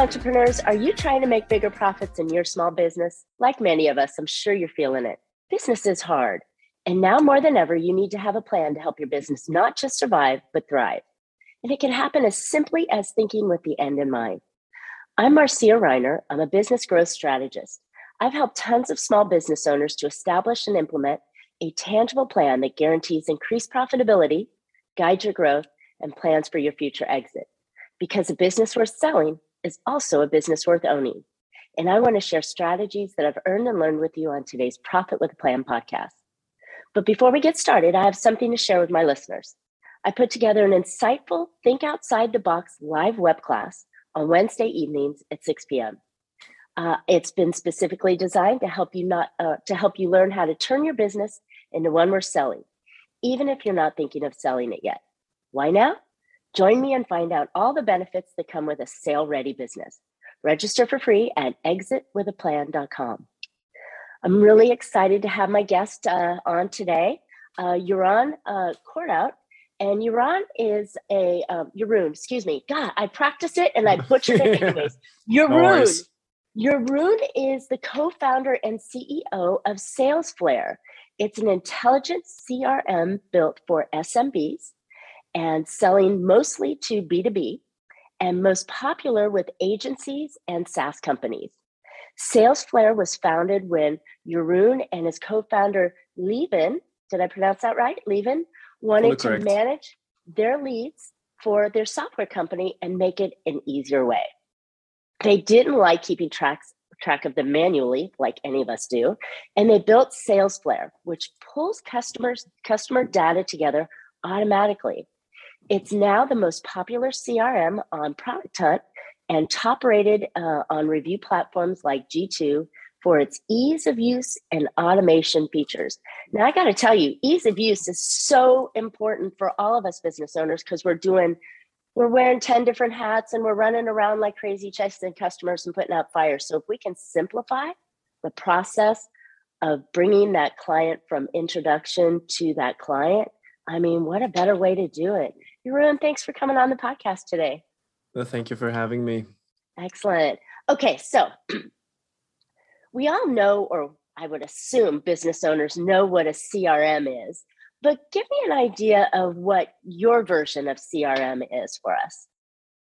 Entrepreneurs, are you trying to make bigger profits in your small business? Like many of us, I'm sure you're feeling it. Business is hard. And now more than ever, you need to have a plan to help your business not just survive, but thrive. And it can happen as simply as thinking with the end in mind. I'm Marcia Reiner. I'm a business growth strategist. I've helped tons of small business owners to establish and implement a tangible plan that guarantees increased profitability, guides your growth, and plans for your future exit. Because a business worth selling is also a business worth owning. And I want to share strategies that I've earned and learned with you on today's Profit with a Plan podcast. But before we get started, I have something to share with my listeners. I put together an insightful Think Outside the Box live web class on Wednesday evenings at 6 p.m. Uh, it's been specifically designed to help you not uh, to help you learn how to turn your business into one worth selling, even if you're not thinking of selling it yet. Why now? Join me and find out all the benefits that come with a sale ready business. Register for free at exitwithaplan.com. I'm really excited to have my guest uh, on today, uh, Yaron uh. And Yaron is a, um, Yaroon, excuse me. God, I practice it and I butchered it anyways. Yaroon. Yaroon is the co founder and CEO of SalesFlare. It's an intelligent CRM built for SMBs and selling mostly to B2B and most popular with agencies and SaaS companies. SalesFlare was founded when Yaroon and his co-founder Levin, did I pronounce that right? Levin wanted to manage their leads for their software company and make it an easier way. They didn't like keeping tracks track of them manually like any of us do and they built salesflare which pulls customers customer data together automatically it's now the most popular CRM on Product Hunt and top rated uh, on review platforms like G2 for its ease of use and automation features. Now, I got to tell you, ease of use is so important for all of us business owners because we're doing, we're wearing 10 different hats and we're running around like crazy chasing customers and putting out fires. So, if we can simplify the process of bringing that client from introduction to that client, I mean, what a better way to do it? Yaroon, thanks for coming on the podcast today. Well, thank you for having me. Excellent. Okay, so we all know, or I would assume business owners know what a CRM is, but give me an idea of what your version of CRM is for us.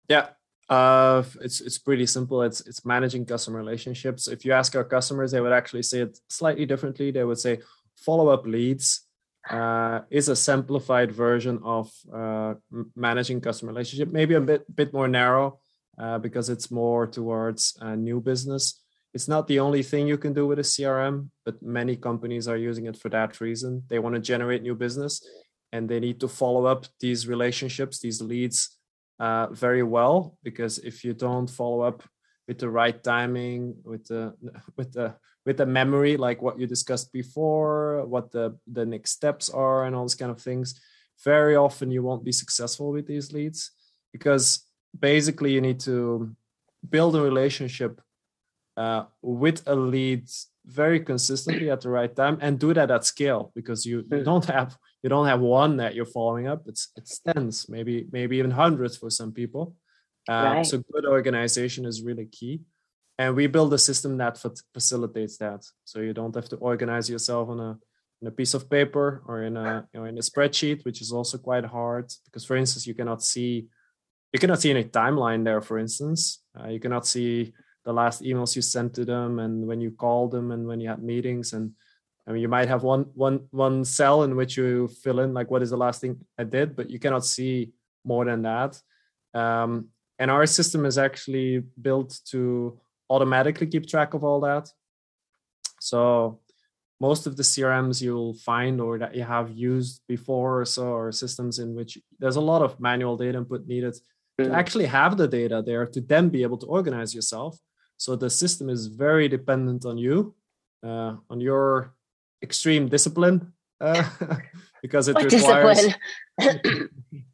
Yeah, uh, it's it's pretty simple. It's it's managing customer relationships. If you ask our customers, they would actually say it slightly differently. They would say follow up leads uh, is a simplified version of uh, managing customer relationship, maybe a bit bit more narrow uh, because it's more towards a new business. It's not the only thing you can do with a CRM, but many companies are using it for that reason. They want to generate new business, and they need to follow up these relationships, these leads, uh, very well. Because if you don't follow up with the right timing, with the with the with a memory like what you discussed before what the the next steps are and all those kind of things very often you won't be successful with these leads because basically you need to build a relationship uh, with a lead very consistently at the right time and do that at scale because you, you don't have you don't have one that you're following up. It's it's tens maybe maybe even hundreds for some people. Uh, right. so good organization is really key and we build a system that facilitates that. So you don't have to organize yourself on a in a piece of paper or in a you know, in a spreadsheet which is also quite hard because for instance you cannot see you cannot see any timeline there for instance. Uh, you cannot see the last emails you sent to them and when you called them and when you had meetings. And I mean you might have one one one cell in which you fill in like what is the last thing I did but you cannot see more than that. Um, and our system is actually built to automatically keep track of all that. So most of the CRMs you'll find or that you have used before or so are systems in which there's a lot of manual data input needed to actually have the data there to then be able to organize yourself. So the system is very dependent on you, uh, on your extreme discipline, uh, because it what requires.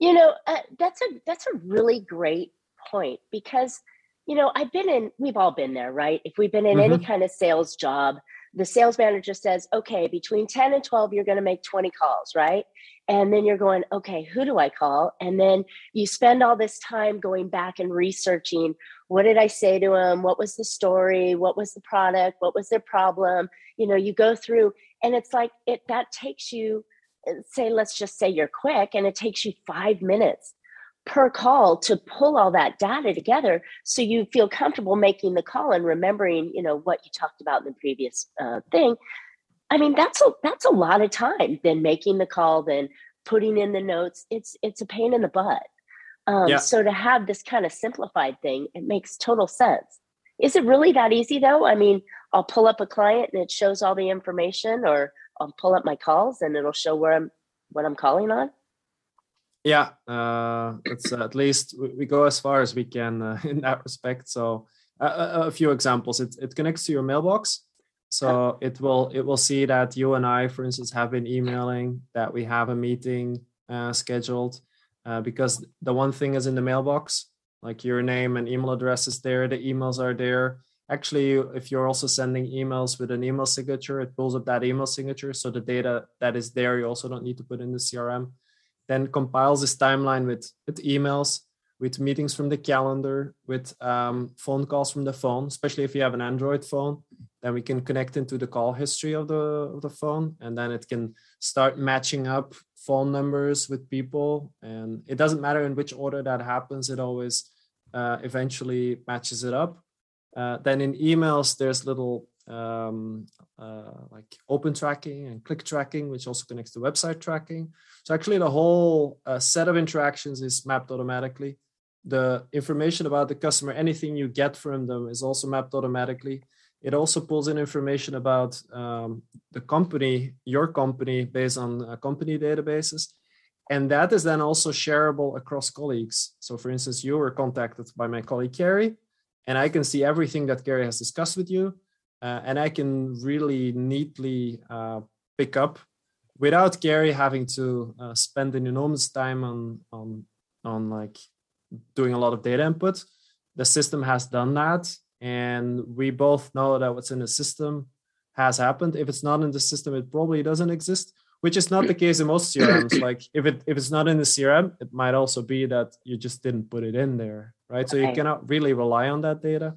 you know, uh, that's a that's a really great point because you know, I've been in, we've all been there, right? If we've been in mm-hmm. any kind of sales job, the sales manager says, okay, between 10 and 12, you're going to make 20 calls, right? And then you're going, okay, who do I call? And then you spend all this time going back and researching what did I say to them? What was the story? What was the product? What was their problem? You know, you go through and it's like it that takes you uh, say let's just say you're quick and it takes you 5 minutes per call to pull all that data together so you feel comfortable making the call and remembering you know what you talked about in the previous uh, thing. I mean that's a that's a lot of time then making the call then putting in the notes. It's it's a pain in the butt. Um, yeah. so to have this kind of simplified thing it makes total sense. Is it really that easy though? I mean i'll pull up a client and it shows all the information or i'll pull up my calls and it'll show where i'm what i'm calling on yeah uh, it's uh, at least we, we, go as far as we can uh, in that respect. So a few examples. It, it connects to your mailbox. So it will it will see that you and i for instance have been emailing that we have a meeting uh, scheduled uh, because the one thing is in the mailbox like your name and email address is there the emails are there. Actually if you're also sending emails with an email signature it pulls up that email signature. So the data that is there you also don't need to put in the crm then compiles this timeline with, with emails, with meetings from the calendar, with um, phone calls from the phone, especially if you have an Android phone. Then we can connect into the call history of the, of the phone, and then it can start matching up phone numbers with people. And it doesn't matter in which order that happens, it always uh, eventually matches it up. Uh, then in emails, there's little um, uh, like open tracking and click tracking, which also connects to website tracking. So actually, the whole uh, set of interactions is mapped automatically. The information about the customer, anything you get from them, is also mapped automatically. It also pulls in information about um, the company, your company, based on uh, company databases. And that is then also shareable across colleagues. So, for instance, you were contacted by my colleague Carrie, and I can see everything that Carrie has discussed with you uh, and I can really neatly uh, pick up without Gary having to uh, spend an enormous time on on on like doing a lot of data input. The system has done that, and we both know that what's in the system has happened. If it's not in the system, it probably doesn't exist, which is not the case in most CRMs. like if it if it's not in the CRM, it might also be that you just didn't put it in there, right? So you cannot really rely on that data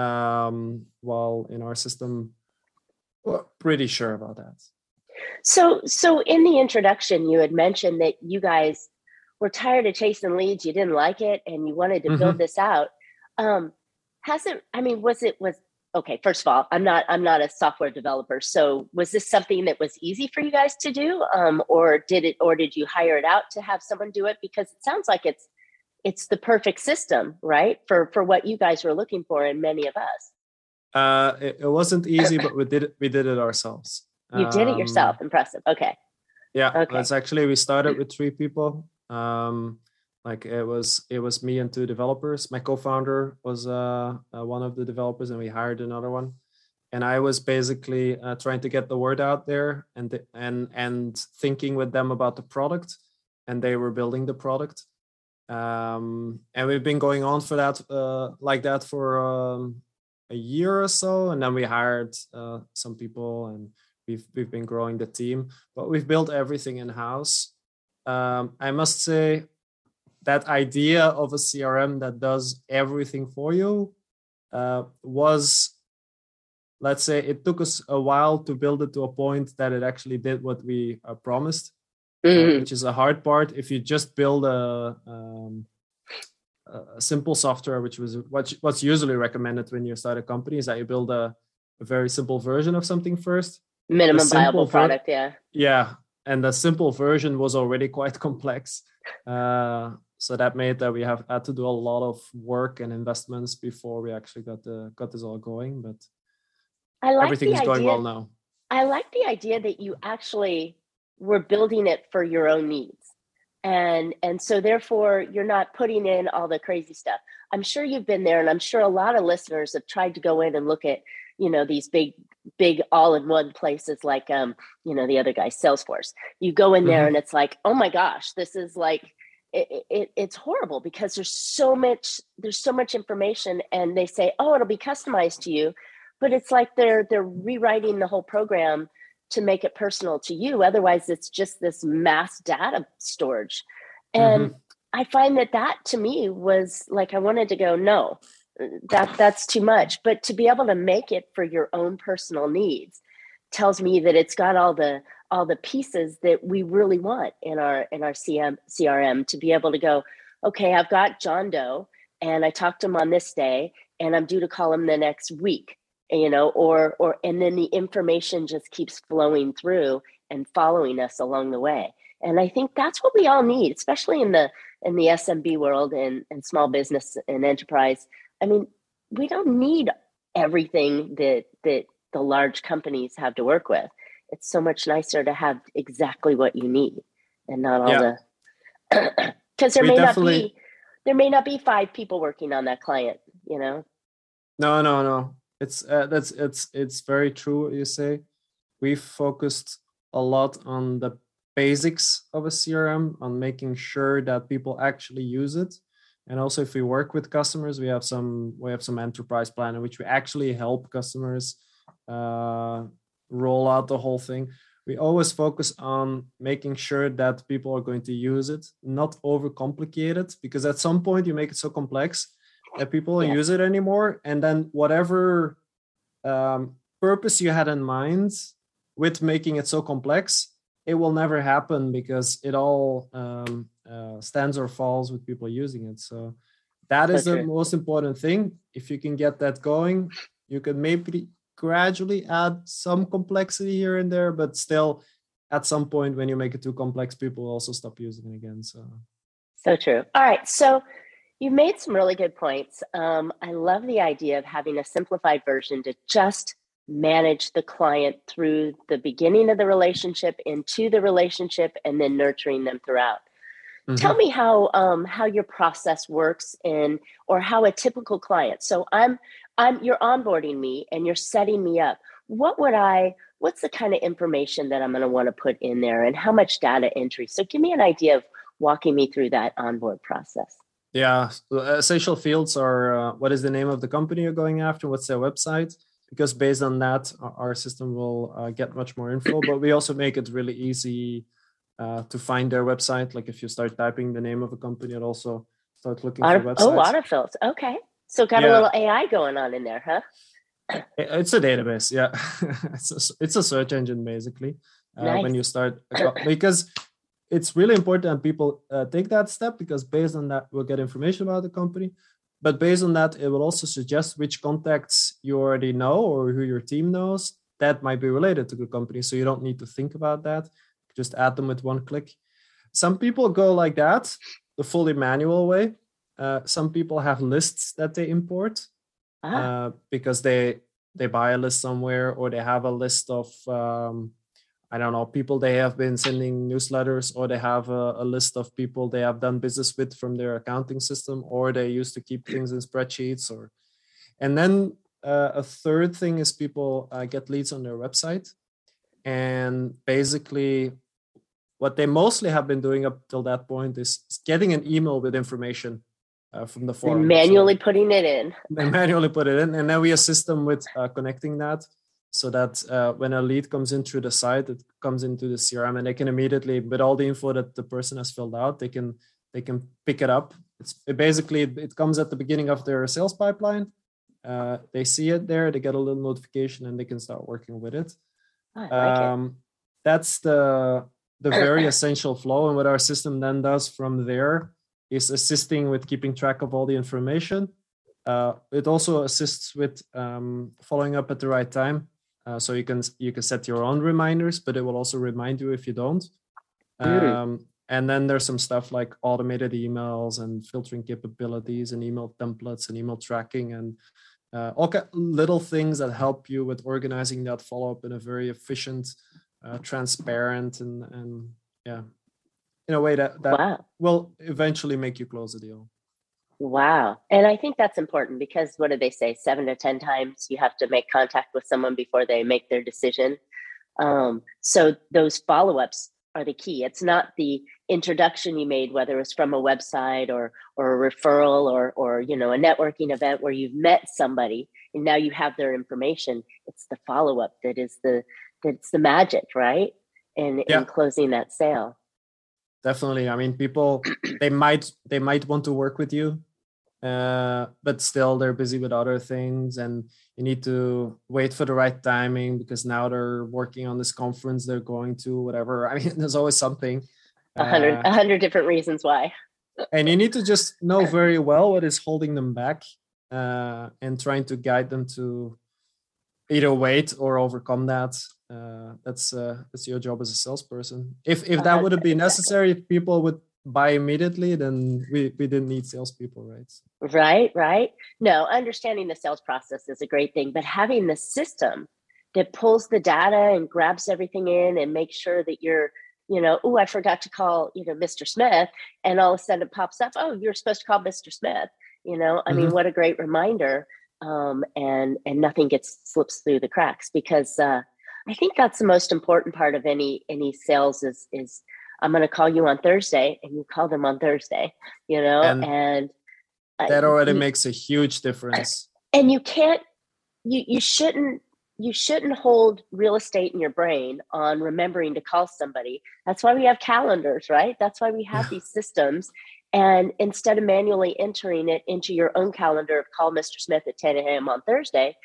um, while in our system we're pretty sure about that. So so in the introduction you had mentioned that you guys were tired of chasing leads you didn't like it and you wanted to mm-hmm. build this out. Um has it i mean was it was okay first of all i'm not i'm not a software developer so was this something that was easy for you guys to do? Um, or did it or did you hire it out to have someone do it? Because it sounds like it's it's the perfect system, right? For for what you guys were looking for and many of us. Uh, it, it wasn't easy, but we did it. We did it ourselves. You um, did it yourself. Um, Impressive. Okay. Yeah, okay. it's actually we started with three people. Um, like it was it was me and two developers. My co-founder was uh, uh one of the developers, and we hired another one. And I was basically uh, trying to get the word out there and and and thinking with them about the product, and they were building the product um, and we've been going on for that uh, like that for um, a year or so. And then we hired uh, some people and we've we've been growing the team but we've built everything in house um, i must say that idea of a crm that does everything for you uh, was let's say it took us a while to build it to a point that it actually did what we uh, promised mm-hmm. uh, which is a hard part. If you just build a, um, a simple software, which was what, what's usually recommended when you start a company, is that you build a, a very simple version of something first. Minimum viable ver- product, yeah. Yeah, and the simple version was already quite complex. Uh, so that made that we have had to do a lot of work and investments before we actually got the got this all going. But I like everything is going well now. I like the idea that you actually we're building it for your own needs. And and so therefore you're not putting in all the crazy stuff. I'm sure you've been there and i'm sure a lot of listeners have tried to go in and look at you know these big big all-in-one places like um you know the other guy salesforce. You go in there mm-hmm. and it's like oh my gosh this is like it, it, it's horrible because there's so much there's so much information and they say oh it'll be customized to you but it's like they're they're rewriting the whole program to make it personal to you. Otherwise it's just this mass data storage. And mm-hmm. i find that that to me was like i wanted to go no that that's too much. But to be able to make it for your own personal needs tells me that it's got all the all the pieces that we really want in our in our CM, crm to be able to go okay i've got john doe and i talked to him on this day and i'm due to call him the next week you know or or and then the information just keeps flowing through and following us along the way. And i think that's what we all need especially in the in the smb world and, and small business and enterprise. I mean we don't need everything that that the large companies have to work with. It's so much nicer to have exactly what you need and not all yeah. the because there we may not be there may not be five people working on that client you know? No no no it's uh, that's it's it's very true you say. We've focused a lot on the basics of a crm on making sure that people actually use it. And also if we work with customers we have some we have some enterprise plan in which we actually help customers uh, roll out the whole thing. We always focus on making sure that people are going to use it not overcomplicate it because at some point you make it so complex that people don't yeah. use it anymore. And then whatever um, purpose you had in mind with making it so complex it will never happen because it all um, uh, stands or falls with people using it. So that is the most important thing. If you can get that going you can maybe gradually add some complexity here and there but still at some point when you make it too complex people also stop using it again so. So true. All right so you made some really good points. Um, I love the idea of having a simplified version to just manage the client through the beginning of the relationship, into the relationship, and then nurturing them throughout. Mm-hmm. Tell me how um, how your process works in, or how a typical client. So I'm I'm you're onboarding me and you're setting me up. What would I? What's the kind of information that I'm going to want to put in there, and how much data entry? So give me an idea of walking me through that onboard process. Yeah, essential fields are uh, what is the name of the company you're going after, what's their website, because based on that, our system will uh, get much more info. but we also make it really easy uh, to find their website. Like if you start typing the name of a company, it also start looking Auto- for oh, websites. Oh, autofills. Okay, so got yeah. a little AI going on in there, huh? It's a database, yeah. it's a, it's a search engine basically. Uh, nice. When you start because it's really important that people uh, take that step because based on that we'll get information about the company. But based on that it will also suggest which contacts you already know or who your team knows that might be related to the company. So you don't need to think about that. Just add them with one click. Some people go like that the fully manual way. Uh, some people have lists that they import ah. uh, because they they buy a list somewhere or they have a list of um, I don't know, people they have been sending newsletters, or they have a, a, list of people they have done business with from their accounting system, or they used to keep things in spreadsheets. Or, and then uh, a third thing is people uh, get leads on their website, and basically, what they mostly have been doing up till that point is getting an email with information uh, from the forum. manually so putting it in. They manually put it in, and then we assist them with uh, connecting that so that uh, when a lead comes in through the site it comes into the crm and they can immediately with all the info that the person has filled out they can they can pick it up. It's it basically it comes at the beginning of their sales pipeline. Uh, they see it there they get a little notification and they can start working with it, like um, it. that's the the very essential flow and what our system then does from there is assisting with keeping track of all the information. Uh, it also assists with um, following up at the right time uh, so you can you can set your own reminders, but it will also remind you if you don't. Um, and then there's some stuff like automated emails and filtering capabilities and email templates and email tracking and uh, all little things that help you with organizing that follow up in a very efficient, uh, transparent, and and yeah, in a way that that wow. will eventually make you close the deal. Wow. And I think that's important because what do they say? Seven to 10 times you have to make contact with someone before they make their decision. Um, so those follow ups are the key. It's not the introduction you made, whether it's from a website or or a referral or or you know a networking event where you've met somebody and now you have their information. It's the follow up that is the that's the magic, right? In yeah. in closing that sale. Definitely. I mean, people they might they might want to work with you, uh, but still they're busy with other things, and you need to wait for the right timing because now they're working on this conference they're going to whatever. I mean, there's always something. A hundred uh, a hundred different reasons why. and you need to just know very well what is holding them back uh, and trying to guide them to either wait or overcome that uh, that's uh, that's your job as a salesperson. If if that would have been necessary, people would buy immediately, then we we didn't need salespeople, right? Right, right. No, understanding the sales process is a great thing, but having the system that pulls the data and grabs everything in and makes sure that you're you know, oh, I forgot to call, you know, Mr. Smith, and all of a sudden it pops up, oh, you're supposed to call Mr. Smith. You know, I mm-hmm. mean, what a great reminder. Um, and and nothing gets slips through the cracks because uh, I think that's the most important part of any any sales is is I'm going to call you on Thursday, and you call them on Thursday. You know, and, and uh, that already makes a huge difference. And you can't, you you shouldn't you shouldn't hold real estate in your brain on remembering to call somebody. That's why we have calendars, right? That's why we have these systems. And instead of manually entering it into your own calendar of call Mr. Smith at 10 a.m. on Thursday,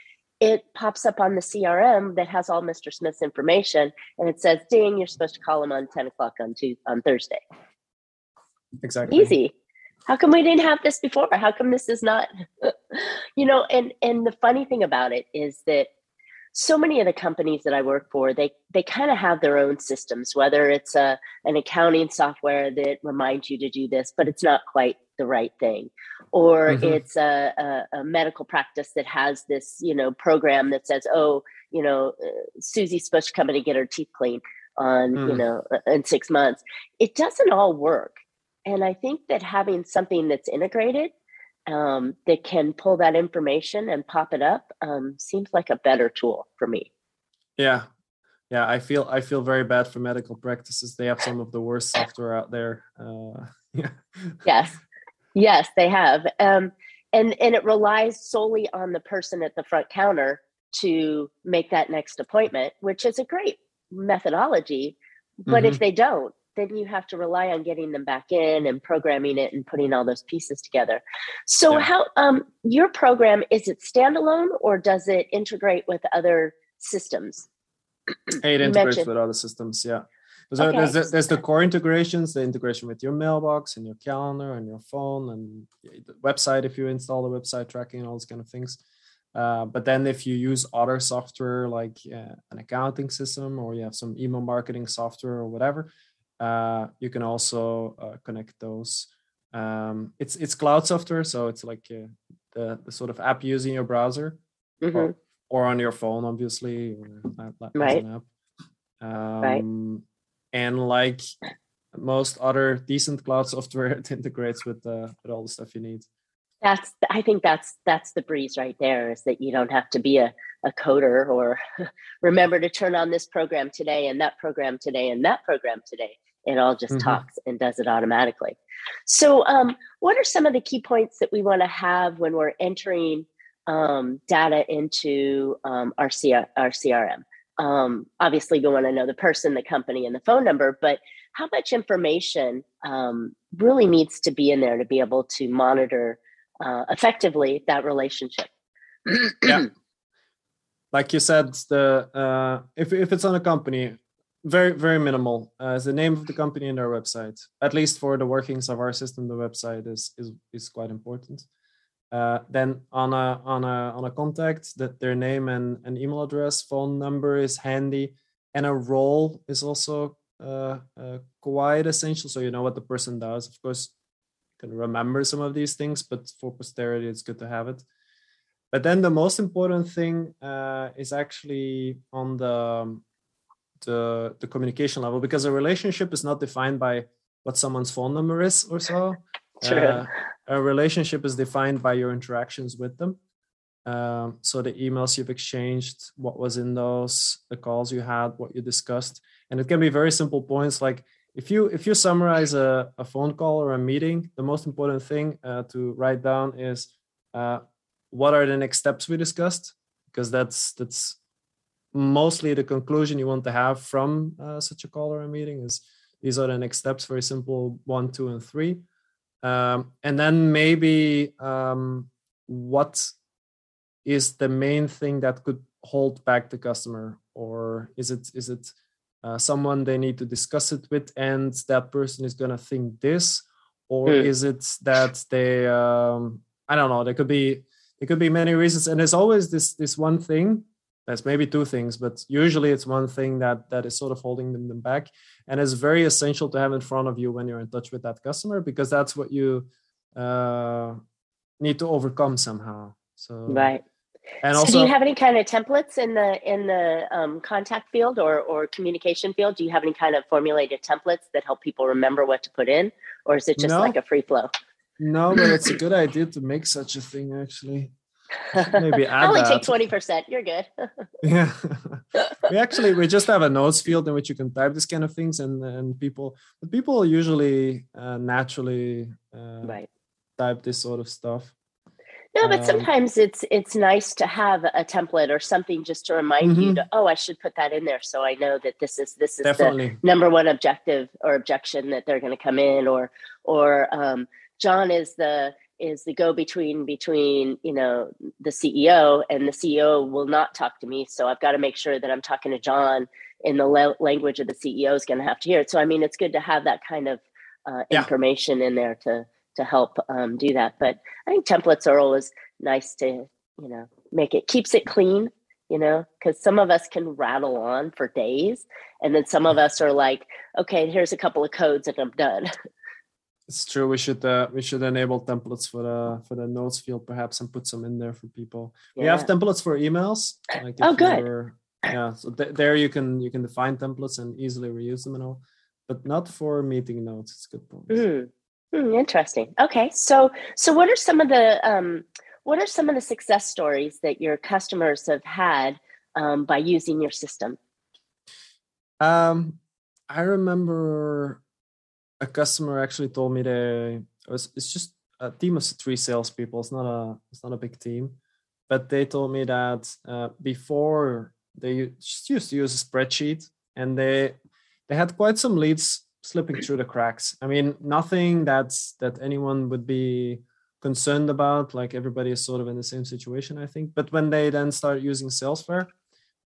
it pops up on the CRM that has all Mr. Smith's information, and it says, "Ding, you're supposed to call him on 10 o'clock on Tuesday, on Thursday." Exactly. Easy. How come we didn't have this before? How come this is not? you know, and and the funny thing about it is that so many of the companies that I work for, they they kind of have their own systems, whether it's a an accounting software that reminds you to do this, but it's not quite the right thing, or mm-hmm. it's a, a, a, medical practice that has this you know program that says, oh, you know, uh, Susie's supposed to come in and get her teeth cleaned on mm. you know uh, in six months. It doesn't all work, and I think that having something that's integrated um, that can pull that information and pop it up um, seems like a better tool for me. Yeah, yeah. I feel I feel very bad for medical practices. They have some of the worst software out there. Uh, yeah. Yes, yes, they have, um, and and it relies solely on the person at the front counter to make that next appointment, which is a great methodology. But mm-hmm. if they don't, then you have to rely on getting them back in and programming it and putting all those pieces together. So yeah. how um your program is it standalone or does it integrate with other systems? it integrates with other systems, yeah. So okay. there's, the, there's the core integrations, the integration with your mailbox and your calendar and your phone and the website if you install the website tracking and all those kind of things. Uh, but then if you use other software like uh, an accounting system or you have some email marketing software or whatever, uh, you can also uh, connect those. Um, it's it's cloud software, so it's like uh, the the sort of app using your browser mm-hmm. or, or, on your phone, obviously, or right. app. Um, right. And like most other decent cloud software, it integrates with uh, with all the stuff you need. That's I think that's that's the breeze right there. Is that you don't have to be a a coder or remember to turn on this program today and that program today and that program today it all just mm-hmm. talks and does it automatically. So, um, what are some of the key points that we want to have when we're entering um, data into um, our, C- our CRM? Um, obviously, we want to know the person, the company, and the phone number, but how much information um, really needs to be in there to be able to monitor uh, effectively that relationship? yeah. Like you said, the uh, if if it's on a company, very very minimal uh, as the name of the company and their website at least for the workings of our system the website is is, is quite important uh, then on a on a on a contact that their name and an email address phone number is handy and a role is also uh, uh, quite essential. So you know what the person does. Of course you can remember some of these things but for posterity it's good to have it. But then the most important thing uh, is actually on the um, the, the communication level because a relationship is not defined by what someone's phone number is or so. Uh, a relationship is defined by your interactions with them. Um, so the emails you've exchanged, what was in those, the calls you had, what you discussed, and it can be very simple points like if you if you summarize a, a phone call or a meeting the most important thing uh, to write down is uh, what are the next steps we discussed? Because that's that's mostly the conclusion you want to have from uh, such a call or a meeting is these are the next steps very simple one two and three um, and then maybe um, what is the main thing that could hold back the customer? Or is it is it uh, someone they need to discuss it with and that person is going to think this? Or mm. is it that they um, i don't know there could be there could be many reasons. And there's always this this one thing that's maybe two things but usually it's one thing that that is sort of holding them, them back and it's very essential to have in front of you when you're in touch with that customer because that's what you uh, need to overcome somehow so right and so also, do you have any kind of templates in the in the um, contact field or or communication field? Do you have any kind of formulated templates that help people remember what to put in, or is it just no, like a free flow? No, but it's a good idea to make such a thing. Actually, maybe add only that. take twenty percent. You're good. yeah, we actually we just have a notes field in which you can type this kind of things, and and people, but people usually uh, naturally uh, right. type this sort of stuff. No, but um, sometimes it's it's nice to have a template or something just to remind mm-hmm. you to oh I should put that in there so I know that this is this is Definitely. the number one objective or objection that they're going to come in or or um, John is the is the go between between you know the CEO and the CEO will not talk to me so I've got to make sure that I'm talking to John in the language of the CEO is going to have to hear it so I mean it's good to have that kind of uh, yeah. information in there to to help um, do that. But I think templates are always nice to, you know, make it keeps it clean, you know, because some of us can rattle on for days. And then some of us are like, okay, here's a couple of codes and I'm done. It's true. We should uh, we should enable templates for the for the notes field perhaps and put some in there for people. Yeah. We have templates for emails. Like oh, good. Yeah, so th- there you can you can define templates and easily reuse them and all, but not for meeting notes. It's good point. Mm. Hmm, interesting. Okay, so so what are some of the um, what are some of the success stories that your customers have had um, by using your system? Um, I remember a customer actually told me they it was it's just a team of three salespeople. It's not a it's not a big team, but they told me that uh, before they just used to use a spreadsheet and they they had quite some leads slipping through the cracks. I mean, nothing that's that anyone would be concerned about. Like everybody is sort of in the same situation, I think. But when they then start using Salesflare,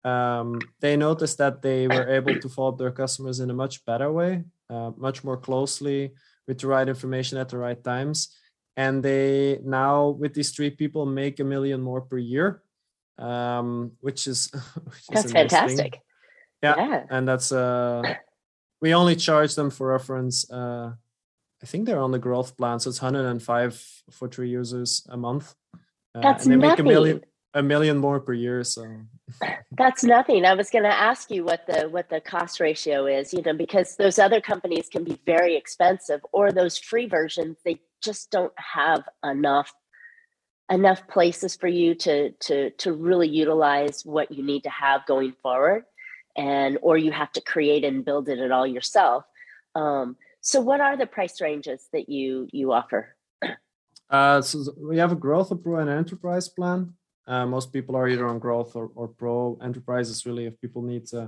um, they noticed that they were able to follow up their customers in a much better way, uh, much more closely with the right information at the right times. And they now, with these three people, make a million more per year, um, which is which that's is fantastic. Yeah. yeah. and that's uh we only charge them for reference. Uh, I think they're on the growth plan, so it's 105 for three users a month. Uh, That's and they nothing. make a million a million more per year. So that's nothing. I was going to ask you what the what the cost ratio is, you know, because those other companies can be very expensive, or those free versions they just don't have enough enough places for you to to to really utilize what you need to have going forward and or you have to create and build it at all yourself um, so what are the price ranges that you you offer uh, so we have a growth a pro and enterprise plan uh, most people are either on growth or, or pro enterprises, really if people need uh,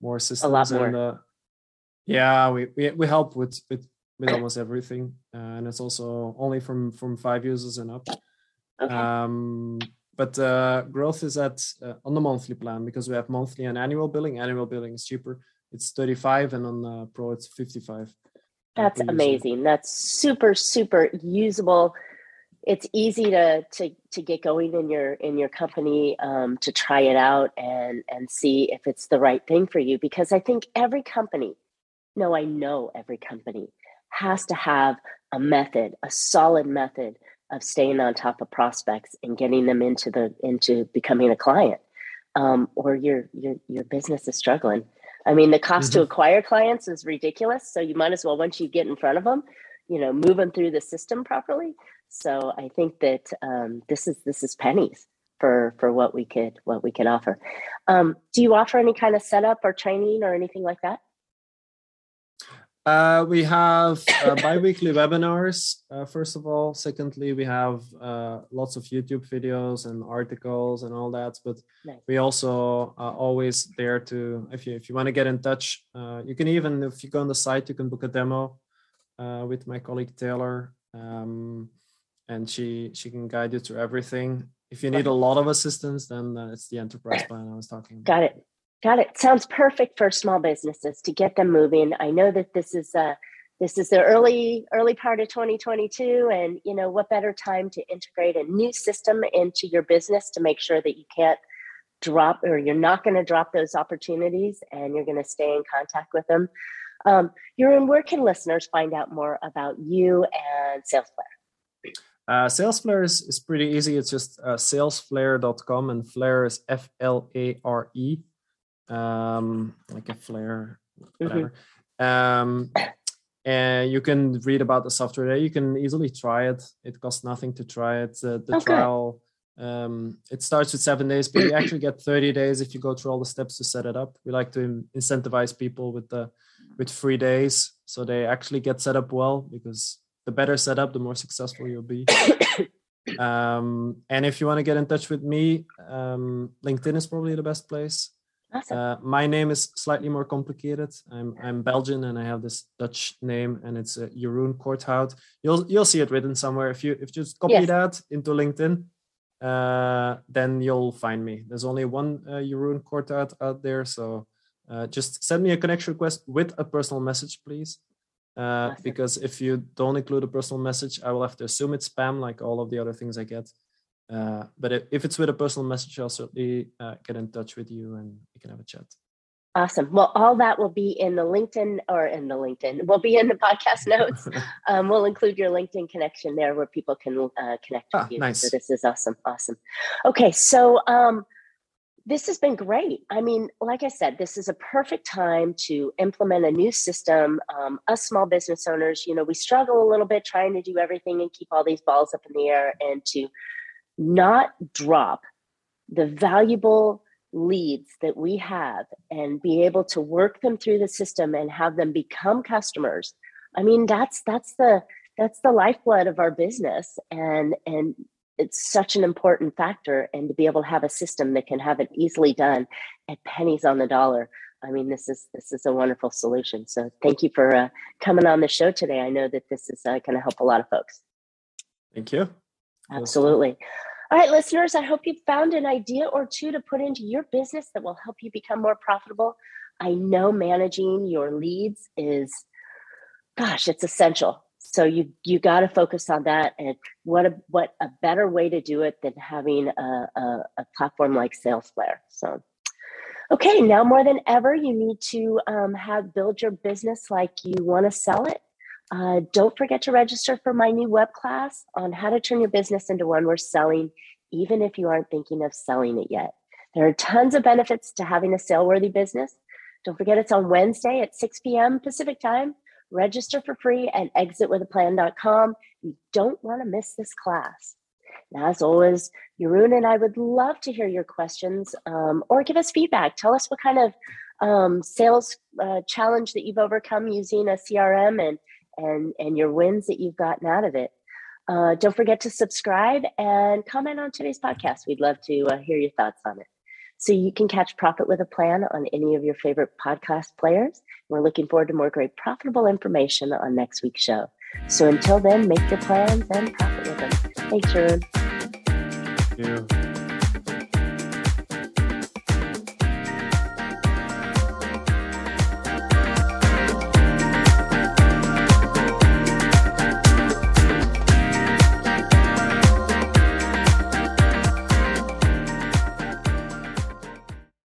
more systems a lot more. and uh, yeah we, we we help with with with almost everything uh, and it's also only from from five users and up okay. um but uh, growth is at uh, on the monthly plan because we have monthly and annual billing. Annual billing is cheaper; it's thirty five, and on uh, Pro it's fifty five. That's amazing. That's super super usable. It's easy to to to get going in your in your company um, to try it out and and see if it's the right thing for you. Because I think every company, no, I know every company has to have a method, a solid method of staying on top of prospects and getting them into the into becoming a client um, or your your your business is struggling i mean the cost mm-hmm. to acquire clients is ridiculous so you might as well once you get in front of them you know move them through the system properly so i think that um, this is this is pennies for for what we could what we could offer. Um, do you offer any kind of setup or training or anything like that? Uh, we have uh, bi-weekly webinars, uh, first of all. Secondly, we have uh, lots of YouTube videos and articles and all that. But nice. we also are always there to, if you if you want to get in touch, uh, you can even if you go on the site, you can book a demo uh, with my colleague Taylor, um, and she she can guide you through everything. If you need a lot of assistance, then it's the enterprise plan I was talking about. Got it. Got it. Sounds perfect for small businesses to get them moving. I know that this is a this is the early early part of 2022 and you know what better time to integrate a new system into your business to make sure that you can't drop or you're not going to drop those opportunities and you're going to stay in contact with them um, Jeroen, where can listeners find out more about you and salesflare uh, salesflare is, is pretty easy it's just uh, salesflare.com and flare is f-l-a-r-e um, like a flare, mm-hmm. whatever. Um, and you can read about the software there. You can easily try it. It costs nothing to try it. Uh, the okay. trial um, it starts with seven days, but you actually get 30 days if you go through all the steps to set it up. We like to incentivize people with the with free days, so they actually get set up well because the better set up, the more successful you'll be. um, and if you want to get in touch with me, um, LinkedIn is probably the best place. Awesome. Uh, my name is slightly more complicated. I'm I'm Belgian and I have this Dutch name and it's uh, Jeroen Corthout. You'll you'll see it written somewhere. If you if you just copy yes. that into LinkedIn, uh, then you'll find me. There's only one uh, Jeroen Corthout out there, so uh, just send me a connection request with a personal message, please. Uh, awesome. Because if you don't include a personal message, I will have to assume it's spam, like all of the other things I get. Uh, but if, if it's with a personal message, I'll certainly uh, get in touch with you and we can have a chat. Awesome. Well, all that will be in the LinkedIn or in the LinkedIn, will be in the podcast notes. um, we'll include your LinkedIn connection there where people can uh, connect with ah, you. Nice. So this is awesome. Awesome. Okay. So um, this has been great. I mean, like I said, this is a perfect time to implement a new system. Um, us small business owners, you know, we struggle a little bit trying to do everything and keep all these balls up in the air and to not drop the valuable leads that we have and be able to work them through the system and have them become customers i mean that's that's the that's the lifeblood of our business and and it's such an important factor and to be able to have a system that can have it easily done at pennies on the dollar i mean this is this is a wonderful solution so thank you for uh, coming on the show today i know that this is uh, going to help a lot of folks thank you Absolutely. All right, listeners, I hope you found an idea or two to put into your business that will help you become more profitable. I know managing your leads is, gosh, it's essential. So you you got to focus on that, and what a what a better way to do it than having a, a, a platform like SalesFlare. So, okay, now more than ever, you need to um, have build your business like you want to sell it uh, don't forget to register for my new web class on how to turn your business into one worth selling, even if you aren't thinking of selling it yet. There are tons of benefits to having a sale worthy business. Don't forget it's on Wednesday at 6 p.m. Pacific time. Register for free at exitwithaplan.com. You don't want to miss this class. As always, Jeroen and I would love to hear your questions um, or give us feedback. Tell us what kind of um, sales uh, challenge that you've overcome using a CRM and and and your wins that you've gotten out of it. Uh, don't forget to subscribe and comment on today's podcast. We'd love to uh, hear your thoughts on it. So you can catch Profit with a Plan on any of your favorite podcast players. We're looking forward to more great profitable information on next week's show. So until then, make your plans and profit with them. Thanks, Jeroen. Thank you.